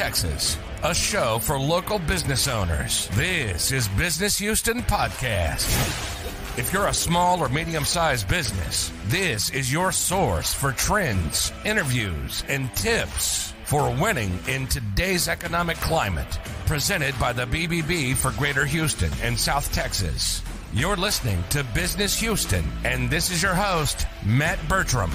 Texas, a show for local business owners. This is Business Houston Podcast. If you're a small or medium sized business, this is your source for trends, interviews, and tips for winning in today's economic climate. Presented by the BBB for Greater Houston and South Texas. You're listening to Business Houston, and this is your host, Matt Bertram.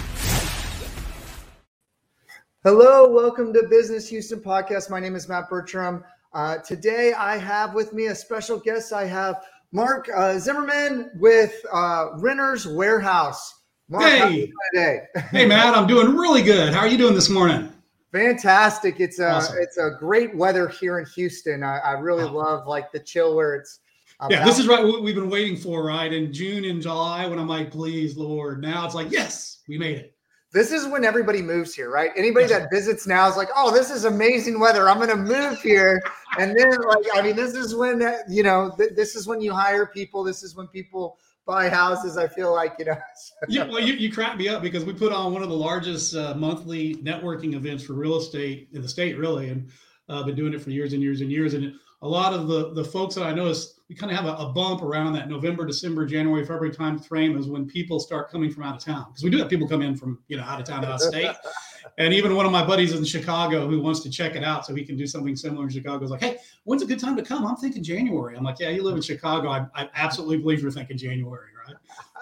Hello, welcome to Business Houston Podcast. My name is Matt Bertram. Uh, today I have with me a special guest. I have Mark uh, Zimmerman with uh, Renters Warehouse. Mark, hey, today? hey, Matt, I'm doing really good. How are you doing this morning? Fantastic! It's a awesome. it's a great weather here in Houston. I, I really oh. love like the chill where it's. Yeah, this is right. What we've been waiting for, right? In June and July, when I'm like, please, Lord. Now it's like, yes, we made it this is when everybody moves here, right? Anybody that visits now is like, oh, this is amazing weather. I'm going to move here. And then, like, I mean, this is when, you know, th- this is when you hire people. This is when people buy houses. I feel like, you know. you, well, you, you crack me up because we put on one of the largest uh, monthly networking events for real estate in the state, really. And I've uh, been doing it for years and years and years. And a lot of the, the folks that I notice we kind of have a, a, bump around that November, December, January, February time frame is when people start coming from out of town because we do have people come in from you know out of town, out of state. and even one of my buddies in Chicago who wants to check it out so he can do something similar in Chicago is like, "Hey, when's a good time to come?" I'm thinking January. I'm like, "Yeah, you live in Chicago. I, I absolutely believe you're thinking January, right?"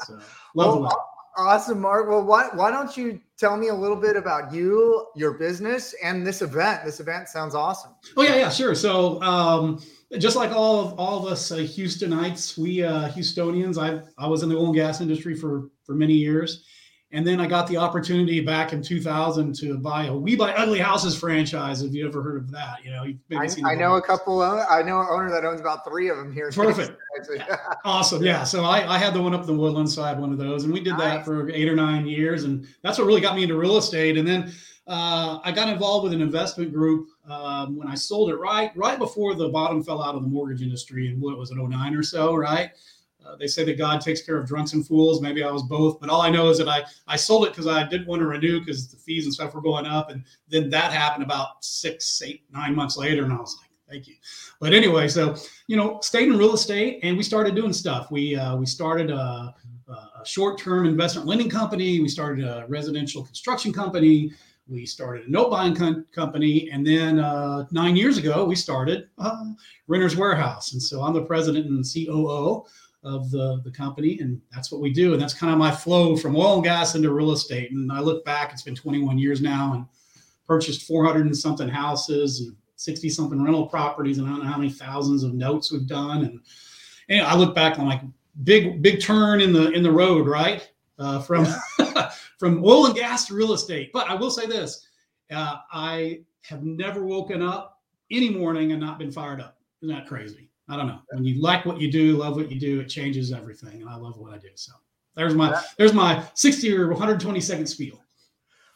So love well, Awesome, Mark. Well, why why don't you tell me a little bit about you, your business, and this event? This event sounds awesome. Oh yeah, yeah, sure. So um, just like all of all of us uh, Houstonites, we uh, Houstonians. I I was in the oil and gas industry for for many years, and then I got the opportunity back in 2000 to buy a We Buy Ugly Houses franchise. Have you ever heard of that? You know, I, I know a couple. Of, I know an owner that owns about three of them here. Perfect. awesome. Yeah. So I, I had the one up in the woodland side, one of those, and we did nice. that for eight or nine years, and that's what really got me into real estate. And then uh, I got involved with an investment group um, when I sold it right right before the bottom fell out of the mortgage industry in what was it 09 or so, right? Uh, they say that God takes care of drunks and fools. Maybe I was both, but all I know is that I I sold it because I didn't want to renew because the fees and stuff were going up, and then that happened about six, eight, nine months later, and I was like, thank you. But anyway, so you know, stayed in real estate, and we started doing stuff. We uh, we started a, a short-term investment lending company. We started a residential construction company we started a note buying com- company, and then uh, nine years ago we started uh, Renters Warehouse, and so I'm the president and COO of the the company, and that's what we do, and that's kind of my flow from oil and gas into real estate. And I look back; it's been 21 years now, and purchased 400 and something houses and 60 something rental properties, and I don't know how many thousands of notes we've done. And, and I look back on like big big turn in the in the road, right? Uh, from from oil and gas to real estate. But I will say this uh, I have never woken up any morning and not been fired up. Isn't that crazy? I don't know. When you like what you do, love what you do, it changes everything. And I love what I do. So there's my there's my 60 or 120 second spiel.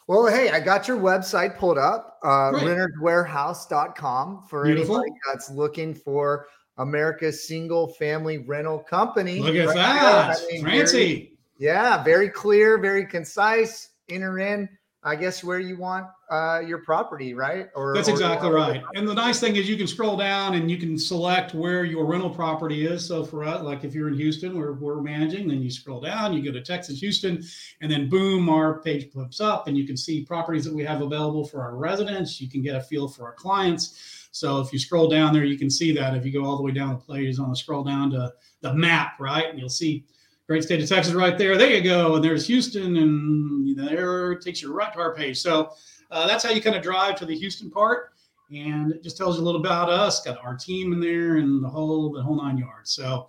Well, hey, I got your website pulled up, uh, renterswarehouse.com for Beautiful. anybody that's looking for America's single family rental company. Look at right that. I mean, Fancy. Yeah, very clear, very concise. Enter in, I guess, where you want uh, your property, right? Or that's exactly or, right. And the nice thing is you can scroll down and you can select where your rental property is. So for us, like if you're in Houston, where we're managing, then you scroll down, you go to Texas, Houston, and then boom, our page flips up, and you can see properties that we have available for our residents. You can get a feel for our clients. So if you scroll down there, you can see that. If you go all the way down the page, on the scroll down to the map, right, and you'll see great state of Texas right there. There you go. And there's Houston, and there takes you right to our page. So uh, that's how you kind of drive to the Houston part. And it just tells you a little about us, got our team in there and the whole the whole nine yards. So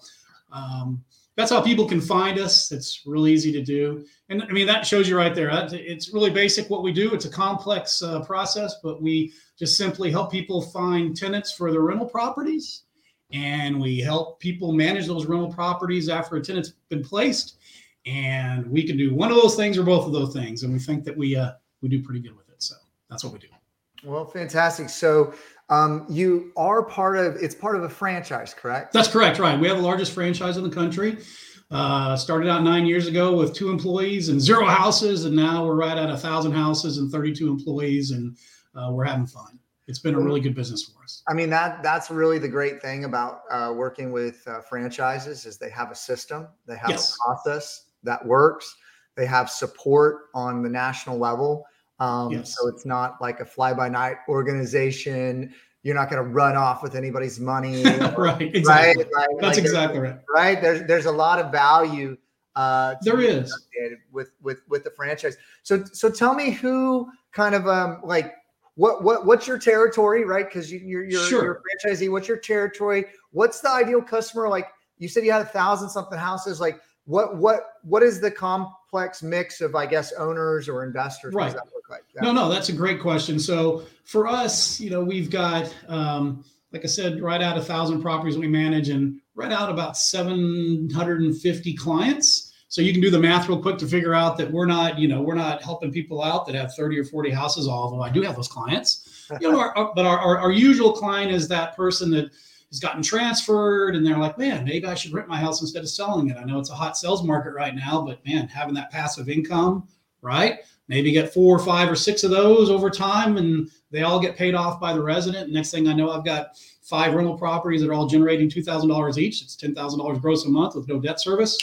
um, that's how people can find us. It's real easy to do. And I mean, that shows you right there. It's really basic what we do. It's a complex uh, process, but we just simply help people find tenants for their rental properties and we help people manage those rental properties after a tenant's been placed. And we can do one of those things or both of those things, and we think that we uh, we do pretty good with it. So that's what we do. Well, fantastic. So um, you are part of it's part of a franchise, correct? That's correct. Right. We have the largest franchise in the country. Uh, started out nine years ago with two employees and zero houses, and now we're right at a thousand houses and 32 employees, and uh, we're having fun. It's been a really good business for us. I mean that that's really the great thing about uh, working with uh, franchises is they have a system, they have yes. a process that works, they have support on the national level. Um, yes. So it's not like a fly by night organization. You're not going to run off with anybody's money. right. Exactly. Right? Like, That's like exactly right. Right. There's there's a lot of value. Uh, there is with with with the franchise. So so tell me who kind of um like what what what's your territory, right? Because you, you're you're, sure. you're a franchisee. What's your territory? What's the ideal customer? Like you said, you had a thousand something houses. Like what what what is the complex mix of I guess owners or investors? Right. Like? Yeah. No, no, that's a great question. So for us, you know, we've got um, like I said, right out a thousand properties we manage, and right out about seven hundred and fifty clients. So you can do the math real quick to figure out that we're not, you know, we're not helping people out that have 30 or 40 houses, although I do have those clients. You know, our, our, but our, our, our usual client is that person that has gotten transferred and they're like, man, maybe I should rent my house instead of selling it. I know it's a hot sales market right now, but man, having that passive income, right? Maybe get four or five or six of those over time and they all get paid off by the resident. Next thing I know, I've got five rental properties that are all generating $2,000 each. It's $10,000 gross a month with no debt service.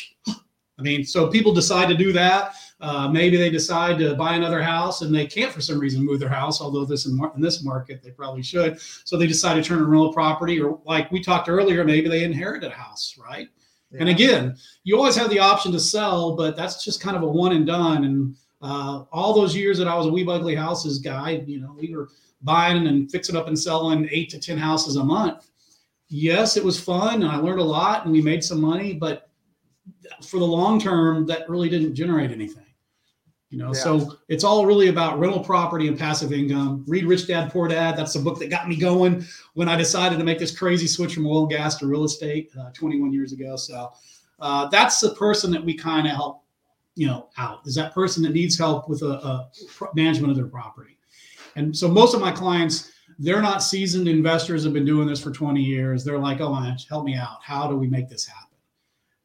I mean, so people decide to do that. Uh, maybe they decide to buy another house and they can't for some reason move their house, although this in, in this market they probably should. So they decide to turn a rental property, or like we talked earlier, maybe they inherited a house, right? Yeah. And again, you always have the option to sell, but that's just kind of a one and done. And uh, all those years that I was a We Buy Ugly Houses guy, you know, we were buying and fixing up and selling eight to ten houses a month. Yes, it was fun and I learned a lot and we made some money, but for the long term, that really didn't generate anything. You know, yeah. so it's all really about rental property and passive income. Read Rich Dad Poor Dad. That's the book that got me going when I decided to make this crazy switch from oil and gas to real estate uh, 21 years ago. So uh, that's the person that we kind of help, you know, out. Is that person that needs help with a, a management of their property. And so most of my clients, they're not seasoned investors have been doing this for 20 years. They're like, oh, help me out. How do we make this happen?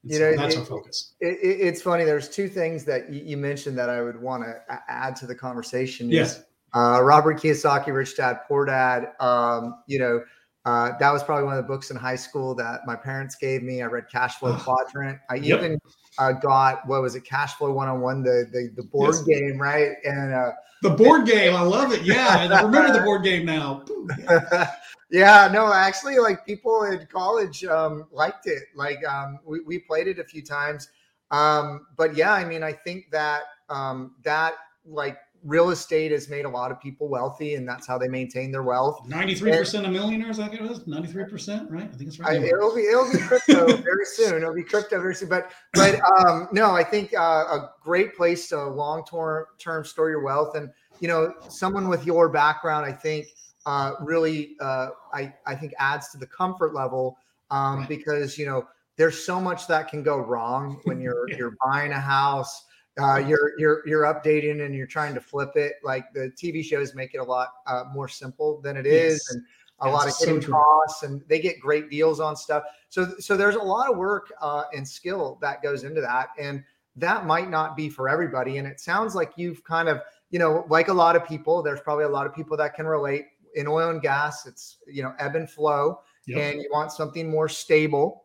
You know, that's it, our focus. It, it, it's funny. There's two things that you, you mentioned that I would want to add to the conversation. Yes. Uh, Robert Kiyosaki, Rich Dad, Poor Dad. Um, you know, uh, that was probably one of the books in high school that my parents gave me. I read Cash Flow Quadrant. I yep. even uh, got what was it, Cash Flow One on One, the the the board yes. game, right? And uh, the board game, I love it. Yeah, I remember the board game now. yeah, no, actually, like people in college um, liked it. Like um, we, we played it a few times. Um, but yeah, I mean, I think that um, that like real estate has made a lot of people wealthy, and that's how they maintain their wealth. Ninety-three percent of millionaires, I think it was ninety-three percent, right? I think it's right. I, it'll be it'll be crypto very soon. It'll be crypto very soon. But but um, no, I think uh, a great place to long term term store your wealth, and you know, someone with your background, I think uh, really uh, I I think adds to the comfort level um, right. because you know there's so much that can go wrong when you're yeah. you're buying a house. Uh, you're you're you're updating and you're trying to flip it. Like the TV shows make it a lot uh, more simple than it is, yes. and a That's lot of hidden so costs, and they get great deals on stuff. So so there's a lot of work uh, and skill that goes into that, and that might not be for everybody. And it sounds like you've kind of you know like a lot of people. There's probably a lot of people that can relate in oil and gas, it's you know ebb and flow, yep. and you want something more stable.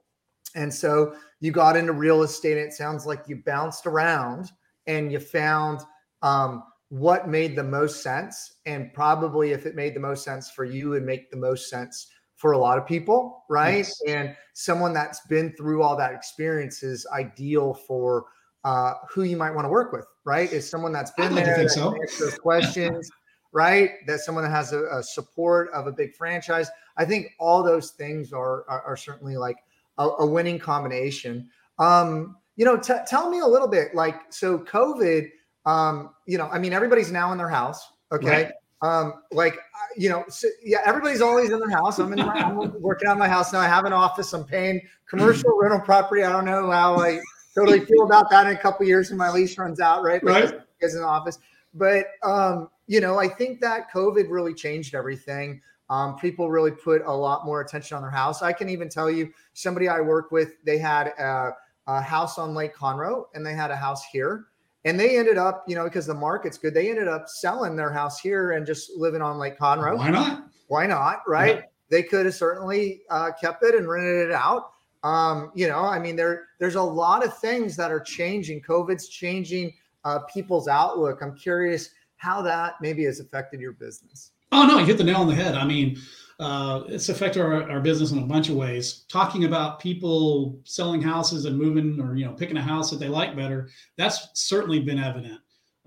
And so you got into real estate. And it sounds like you bounced around and you found um, what made the most sense. And probably if it made the most sense for you, would make the most sense for a lot of people, right? Yes. And someone that's been through all that experience is ideal for uh, who you might want to work with, right? Is someone that's been I'd there, like so. those questions right? That someone that has a, a, support of a big franchise. I think all those things are are, are certainly like a, a, winning combination. Um, you know, t- tell me a little bit like so COVID. Um, you know, I mean, everybody's now in their house. Okay. Right. Um, like you know, so, yeah, everybody's always in their house. I'm in my, I'm working on my house now. I have an office. I'm paying commercial rental property. I don't know how I totally feel about that in a couple years when my lease runs out, right? Right. As an office, but um, you know, I think that COVID really changed everything. Um, people really put a lot more attention on their house. I can even tell you, somebody I work with, they had a, a house on Lake Conroe and they had a house here. And they ended up, you know, because the market's good, they ended up selling their house here and just living on Lake Conroe. Why not? why not? Right? Yeah. They could have certainly uh, kept it and rented it out. Um, you know, I mean, there there's a lot of things that are changing. COVID's changing uh, people's outlook. I'm curious how that maybe has affected your business. Oh no, you hit the nail on the head. I mean, uh, it's affected our, our business in a bunch of ways. Talking about people selling houses and moving, or you know, picking a house that they like better. That's certainly been evident.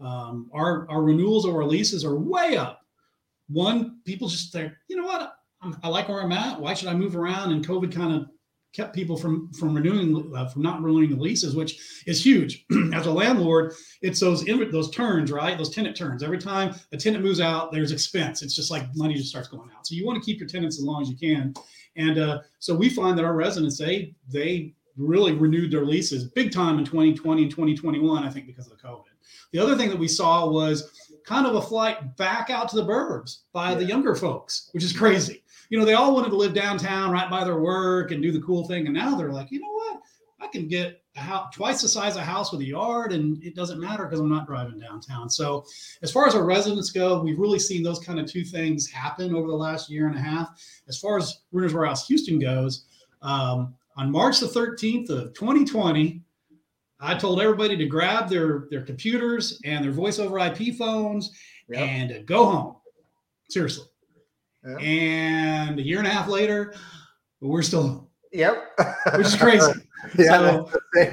Um, our our renewals or leases are way up. One, people just think, you know what, I'm, i like where I'm at. Why should I move around? And COVID kind of kept people from from renewing uh, from not renewing the leases, which is huge. As a landlord, it's those those turns, right? Those tenant turns. Every time a tenant moves out, there's expense. It's just like money just starts going out. So you want to keep your tenants as long as you can. And uh, so we find that our residents they they really renewed their leases big time in 2020 and 2021. I think because of the COVID. The other thing that we saw was kind of a flight back out to the burbs by yeah. the younger folks, which is crazy you know, they all wanted to live downtown right by their work and do the cool thing. And now they're like, you know what? I can get a house twice the size of a house with a yard and it doesn't matter because I'm not driving downtown. So as far as our residents go, we've really seen those kind of two things happen over the last year and a half. As far as Renters Warehouse Houston goes, um, on March the 13th of 2020, I told everybody to grab their their computers and their voice over IP phones yep. and go home. Seriously. Yeah. And a year and a half later, we're still Yep. which is crazy. yeah, so,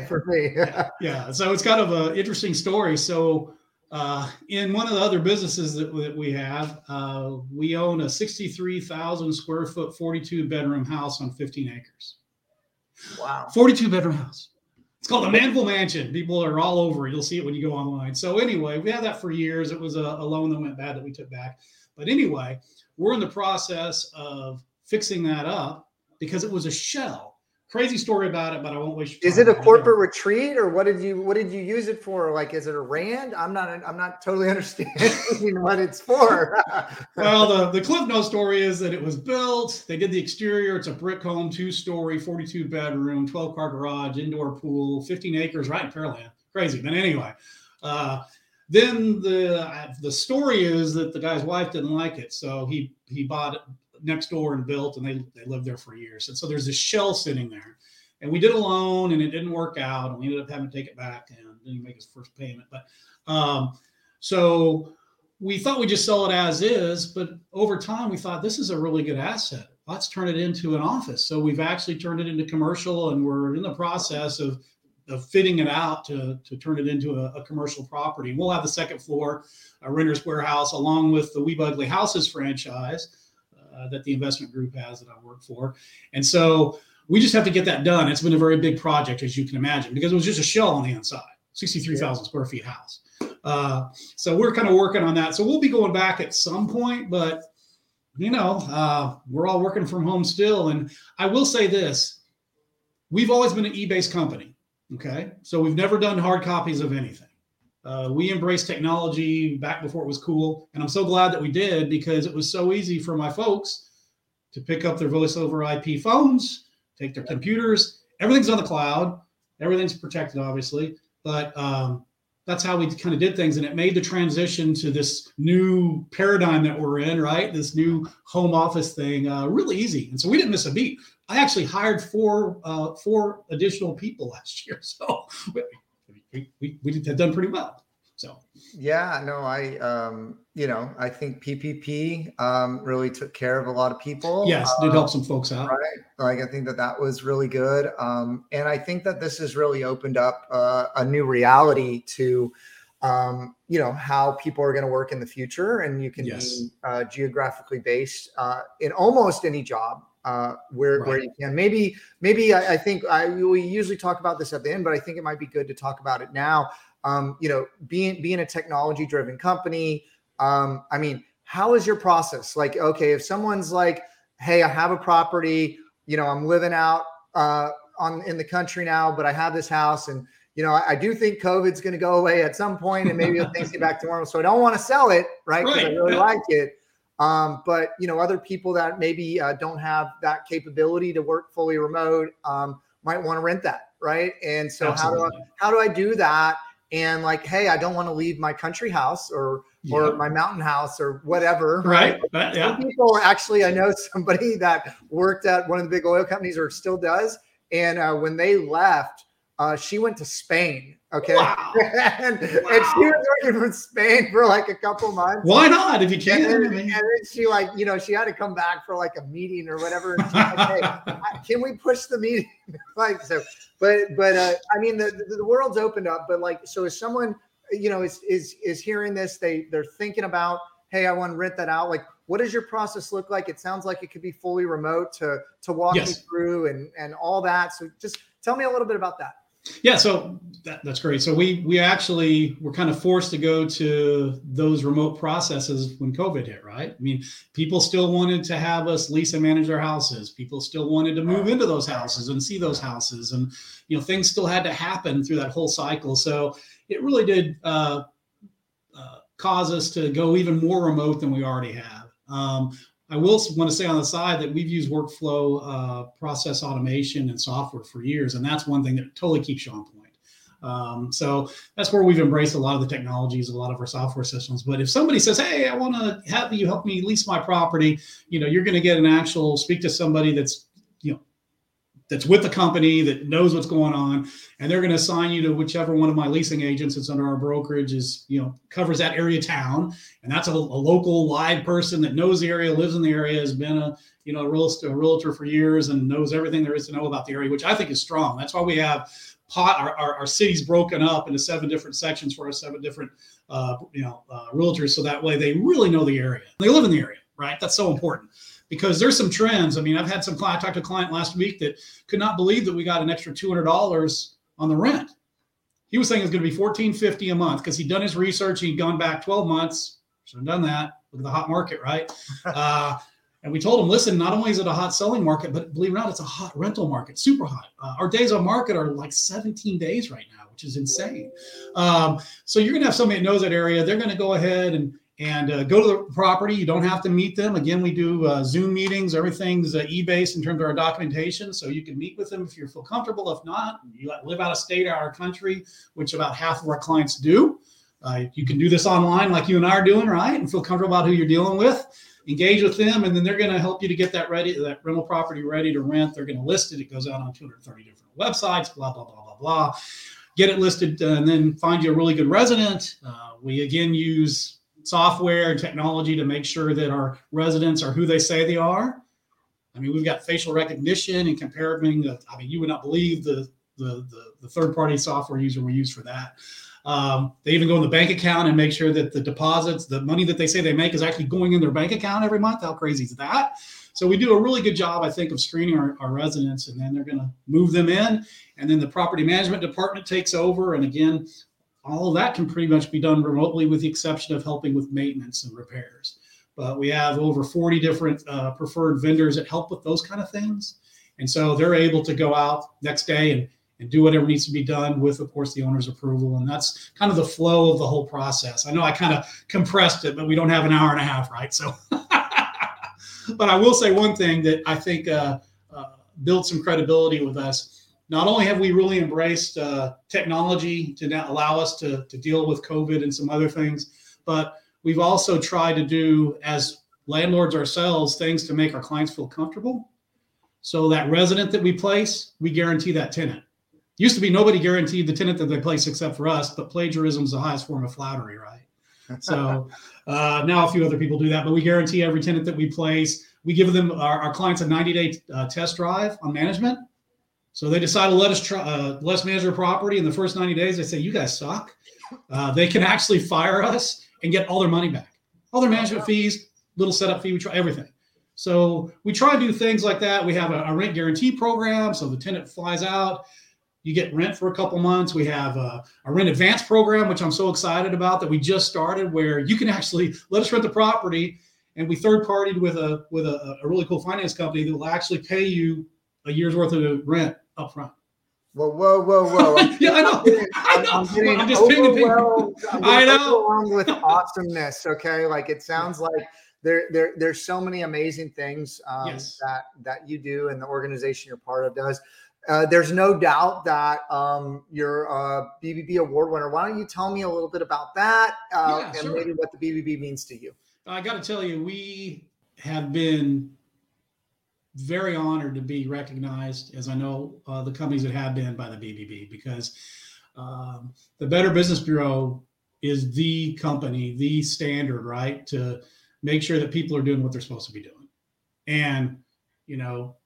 for me. yeah, yeah. So it's kind of an interesting story. So uh, in one of the other businesses that, that we have, uh, we own a 63,000 square foot, 42 bedroom house on 15 acres. Wow. 42 bedroom house. It's called the Manvel Mansion. People are all over. You'll see it when you go online. So anyway, we had that for years. It was a, a loan that went bad that we took back. But anyway, we're in the process of fixing that up because it was a shell. Crazy story about it, but I won't waste. Is it a corporate retreat, or what did you what did you use it for? Like, is it a rand? I'm not I'm not totally understanding what it's for. well, the the Cliff Note story is that it was built. They did the exterior. It's a brick home, two story, 42 bedroom, 12 car garage, indoor pool, 15 acres, right in Pearland. Crazy, but anyway. Uh, then the the story is that the guy's wife didn't like it, so he he bought it next door and built, and they they lived there for years. And so there's this shell sitting there, and we did a loan, and it didn't work out, and we ended up having to take it back, and didn't make his first payment. But um, so we thought we'd just sell it as is, but over time we thought this is a really good asset. Let's turn it into an office. So we've actually turned it into commercial, and we're in the process of of fitting it out to, to turn it into a, a, commercial property. We'll have the second floor, a renter's warehouse, along with the We Ugly Houses franchise uh, that the investment group has that I work for. And so we just have to get that done. It's been a very big project, as you can imagine, because it was just a shell on the inside, 63,000 yeah. square feet house. Uh, so we're kind of working on that. So we'll be going back at some point, but you know, uh, we're all working from home still. And I will say this we've always been an e based company. Okay. So we've never done hard copies of anything. Uh, we embraced technology back before it was cool. And I'm so glad that we did because it was so easy for my folks to pick up their voice over IP phones, take their computers. Everything's on the cloud, everything's protected, obviously. But um, that's how we kind of did things. And it made the transition to this new paradigm that we're in, right? This new home office thing uh, really easy. And so we didn't miss a beat. I actually hired four uh, four additional people last year, so we, we, we have done pretty well. So yeah, no, I um, you know I think PPP um, really took care of a lot of people. Yes, did help some folks out. Right, like I think that that was really good, um, and I think that this has really opened up uh, a new reality to um, you know how people are going to work in the future, and you can yes. be uh, geographically based uh, in almost any job uh, where right. where you can. Maybe maybe I, I, think I we usually talk about this at the end, but I think it might be good to talk about it now. Um, you know, being being a technology driven company. Um, I mean, how is your process? Like, okay, if someone's like, hey, I have a property, you know, I'm living out uh, on in the country now, but I have this house and you know, I, I do think COVID's going to go away at some point, and maybe things get back to normal. So I don't want to sell it, right? Because right. I really like it. Um, but you know, other people that maybe uh, don't have that capability to work fully remote um, might want to rent that, right? And so Absolutely. how do I, how do I do that? And like, hey, I don't want to leave my country house or yeah. or my mountain house or whatever. Right. right? Yeah. Some people actually, I know somebody that worked at one of the big oil companies or still does, and uh, when they left, uh, she went to Spain. Okay. Wow. and, wow. and, she was working from Spain for like a couple months. Why not? If you can. And then, and then, she like, you know, she had to come back for like a meeting or whatever. Like, hey, can we push the meeting? like so, but but uh, I mean the, the, the world's opened up, but like so if someone you know is is is hearing this, they they're thinking about, hey, I want to rent that out. Like what does your process look like? It sounds like it could be fully remote to to walk yes. you through and and all that. So just tell me a little bit about that. Yeah, so that, that's great. So we we actually were kind of forced to go to those remote processes when COVID hit, right? I mean, people still wanted to have us lease and manage their houses. People still wanted to move into those houses and see those houses, and you know, things still had to happen through that whole cycle. So it really did uh, uh, cause us to go even more remote than we already have. Um, I will want to say on the side that we've used workflow uh, process automation and software for years, and that's one thing that totally keeps you on point. Um, so that's where we've embraced a lot of the technologies, a lot of our software systems. But if somebody says, "Hey, I want to have you help me lease my property," you know, you're going to get an actual speak to somebody that's that's with the company that knows what's going on and they're going to assign you to whichever one of my leasing agents that's under our brokerage is you know covers that area town. And that's a, a local live person that knows the area lives in the area has been a you know a, real, a realtor for years and knows everything there is to know about the area which i think is strong. That's why we have pot our, our, our city's broken up into seven different sections for our seven different uh, you know uh, realtors so that way they really know the area. They live in the area right? That's so important because there's some trends. I mean, I've had some client I talked to a client last week that could not believe that we got an extra two hundred dollars on the rent. He was saying it's going to be 1,450 a month because he'd done his research. He'd gone back twelve months. Should have done that. Look at the hot market, right? uh, and we told him, listen, not only is it a hot selling market, but believe it or not, it's a hot rental market, super hot. Uh, our days on market are like 17 days right now, which is insane. Um, so you're going to have somebody that knows that area. They're going to go ahead and and uh, go to the property. You don't have to meet them. Again, we do uh, Zoom meetings. Everything's uh, e-based in terms of our documentation, so you can meet with them if you feel comfortable. If not, you live out of state, out of country, which about half of our clients do. Uh, you can do this online, like you and I are doing, right? And feel comfortable about who you're dealing with. Engage with them, and then they're going to help you to get that ready, that rental property ready to rent. They're going to list it. It goes out on 230 different websites. Blah blah blah blah blah. Get it listed, uh, and then find you a really good resident. Uh, we again use software and technology to make sure that our residents are who they say they are. I mean, we've got facial recognition and comparing. I mean, you would not believe the the, the, the third party software user we use for that. Um, they even go in the bank account and make sure that the deposits, the money that they say they make, is actually going in their bank account every month. How crazy is that? So we do a really good job, I think, of screening our, our residents, and then they're going to move them in, and then the property management department takes over. And again, all of that can pretty much be done remotely with the exception of helping with maintenance and repairs. But we have over 40 different uh, preferred vendors that help with those kind of things. And so they're able to go out next day and, and do whatever needs to be done with, of course, the owner's approval. And that's kind of the flow of the whole process. I know I kind of compressed it, but we don't have an hour and a half, right? So, but I will say one thing that I think uh, uh, some credibility with us not only have we really embraced uh, technology to now allow us to, to deal with COVID and some other things, but we've also tried to do as landlords ourselves things to make our clients feel comfortable. So that resident that we place, we guarantee that tenant. Used to be nobody guaranteed the tenant that they place except for us, but plagiarism is the highest form of flattery, right? So uh, now a few other people do that, but we guarantee every tenant that we place. We give them our, our clients a 90 day uh, test drive on management so they decide to let us try, uh, let us manage their property in the first 90 days. They say, you guys suck. Uh, they can actually fire us and get all their money back, all their management fees, little setup fee, we try everything. So we try to do things like that. We have a, a, rent guarantee program. So the tenant flies out, you get rent for a couple months. We have a, a rent advance program, which I'm so excited about that we just started, where you can actually let us rent the property, and we third partied with a with a, a really cool finance company that will actually pay you a year's worth of rent up front. Whoa, whoa, whoa, whoa! yeah, I know. I know. I'm, getting I'm just overwhelmed. I'm I know. Overwhelmed with awesomeness. Okay, like it sounds like there, there, there's so many amazing things um, yes. that that you do and the organization you're part of does. uh, there's no doubt that um, you're a BBB award winner. Why don't you tell me a little bit about that uh, yeah, and sure. maybe what the BBB means to you? I got to tell you, we have been very honored to be recognized, as I know uh, the companies that have been by the BBB, because um, the Better Business Bureau is the company, the standard, right, to make sure that people are doing what they're supposed to be doing. And, you know,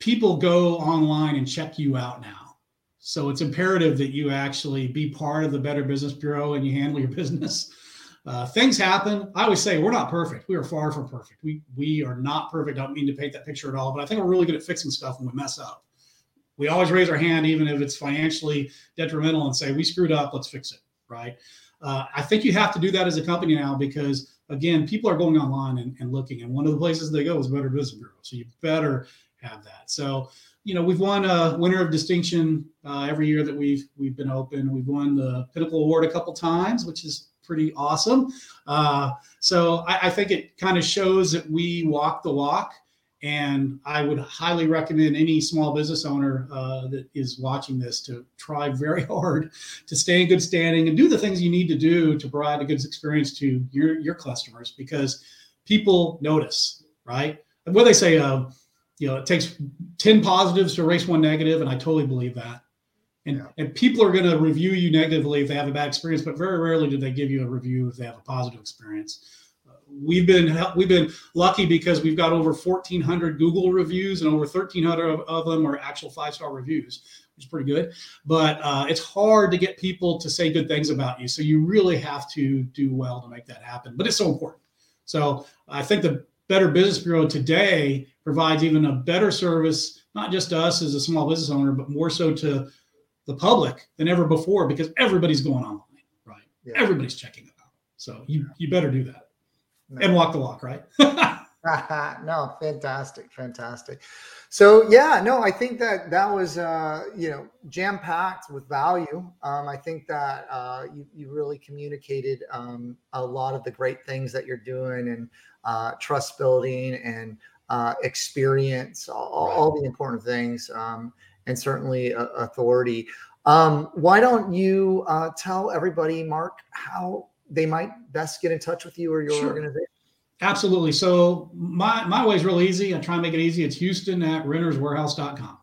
people go online and check you out now. So it's imperative that you actually be part of the Better Business Bureau and you handle your business. Uh, things happen. I always say we're not perfect. We are far from perfect. We we are not perfect. I don't mean to paint that picture at all, but I think we're really good at fixing stuff when we mess up. We always raise our hand, even if it's financially detrimental, and say we screwed up. Let's fix it. Right. Uh, I think you have to do that as a company now because again, people are going online and, and looking, and one of the places they go is Better Business Bureau. So you better have that. So, you know, we've won a winner of distinction uh, every year that we've we've been open. We've won the Pinnacle Award a couple times, which is pretty awesome. Uh, so I, I think it kind of shows that we walk the walk. And I would highly recommend any small business owner uh, that is watching this to try very hard to stay in good standing and do the things you need to do to provide a good experience to your your customers because people notice, right? And what they say, uh, you know, it takes 10 positives to erase one negative, and I totally believe that. And, yeah. and people are going to review you negatively if they have a bad experience, but very rarely do they give you a review if they have a positive experience. Uh, we've been we've been lucky because we've got over 1,400 Google reviews, and over 1,300 of, of them are actual five star reviews, which is pretty good. But uh, it's hard to get people to say good things about you, so you really have to do well to make that happen. But it's so important. So I think the Better Business Bureau today provides even a better service, not just to us as a small business owner, but more so to the public than ever before because everybody's going online, right? Yeah. Everybody's checking it out. So you you better do that no. and walk the walk, right? no, fantastic, fantastic. So yeah, no, I think that that was uh, you know jam packed with value. Um, I think that uh, you you really communicated um, a lot of the great things that you're doing and uh, trust building and uh, experience, all, all, the important things, um, and certainly uh, authority. Um, why don't you uh, tell everybody, Mark, how they might best get in touch with you or your sure. organization? Absolutely. So my my way is real easy. I try and make it easy. It's Houston at renterswarehouse.com,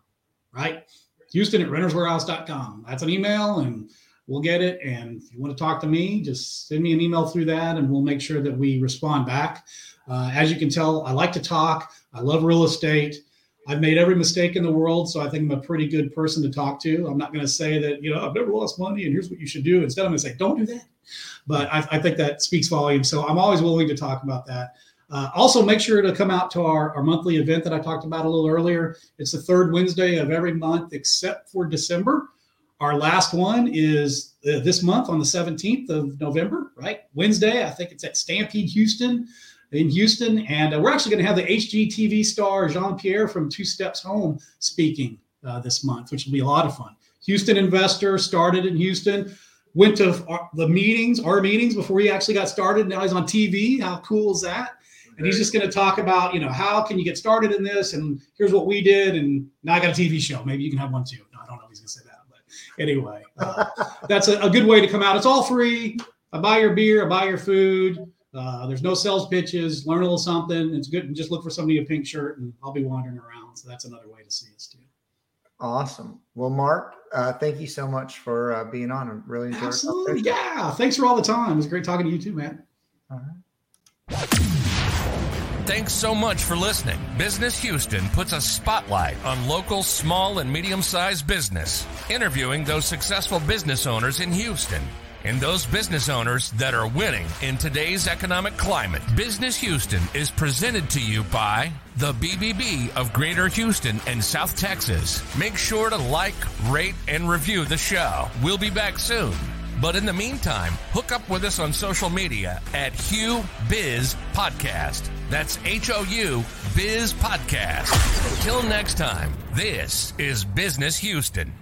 right? Houston at renterswarehouse.com. That's an email and we'll get it. And if you want to talk to me, just send me an email through that and we'll make sure that we respond back. Uh, as you can tell, I like to talk. I love real estate. I've made every mistake in the world, so I think I'm a pretty good person to talk to. I'm not going to say that, you know, I've never lost money and here's what you should do. Instead, I'm going to say, don't do that. But I, I think that speaks volumes. So I'm always willing to talk about that. Uh, also, make sure to come out to our, our monthly event that I talked about a little earlier. It's the third Wednesday of every month except for December. Our last one is uh, this month on the 17th of November, right? Wednesday. I think it's at Stampede Houston in Houston. And uh, we're actually going to have the HGTV star Jean Pierre from Two Steps Home speaking uh, this month, which will be a lot of fun. Houston investor started in Houston, went to our, the meetings, our meetings before he actually got started. Now he's on TV. How cool is that? And he's just going to talk about, you know, how can you get started in this? And here's what we did. And now I got a TV show. Maybe you can have one too. No, I don't know if he's going to say that. But anyway, uh, that's a, a good way to come out. It's all free. I buy your beer, I buy your food. Uh, there's no sales pitches. Learn a little something. It's good. And Just look for somebody in a pink shirt, and I'll be wandering around. So that's another way to see us too. Awesome. Well, Mark, uh, thank you so much for uh, being on. I really enjoyed Absolutely. it. Yeah. Thanks for all the time. It was great talking to you too, man. All right. Thanks so much for listening. Business Houston puts a spotlight on local small and medium sized business, interviewing those successful business owners in Houston and those business owners that are winning in today's economic climate. Business Houston is presented to you by the BBB of Greater Houston and South Texas. Make sure to like, rate, and review the show. We'll be back soon. But in the meantime, hook up with us on social media at HOU Biz Podcast. That's H O U Biz Podcast. Till next time, this is Business Houston.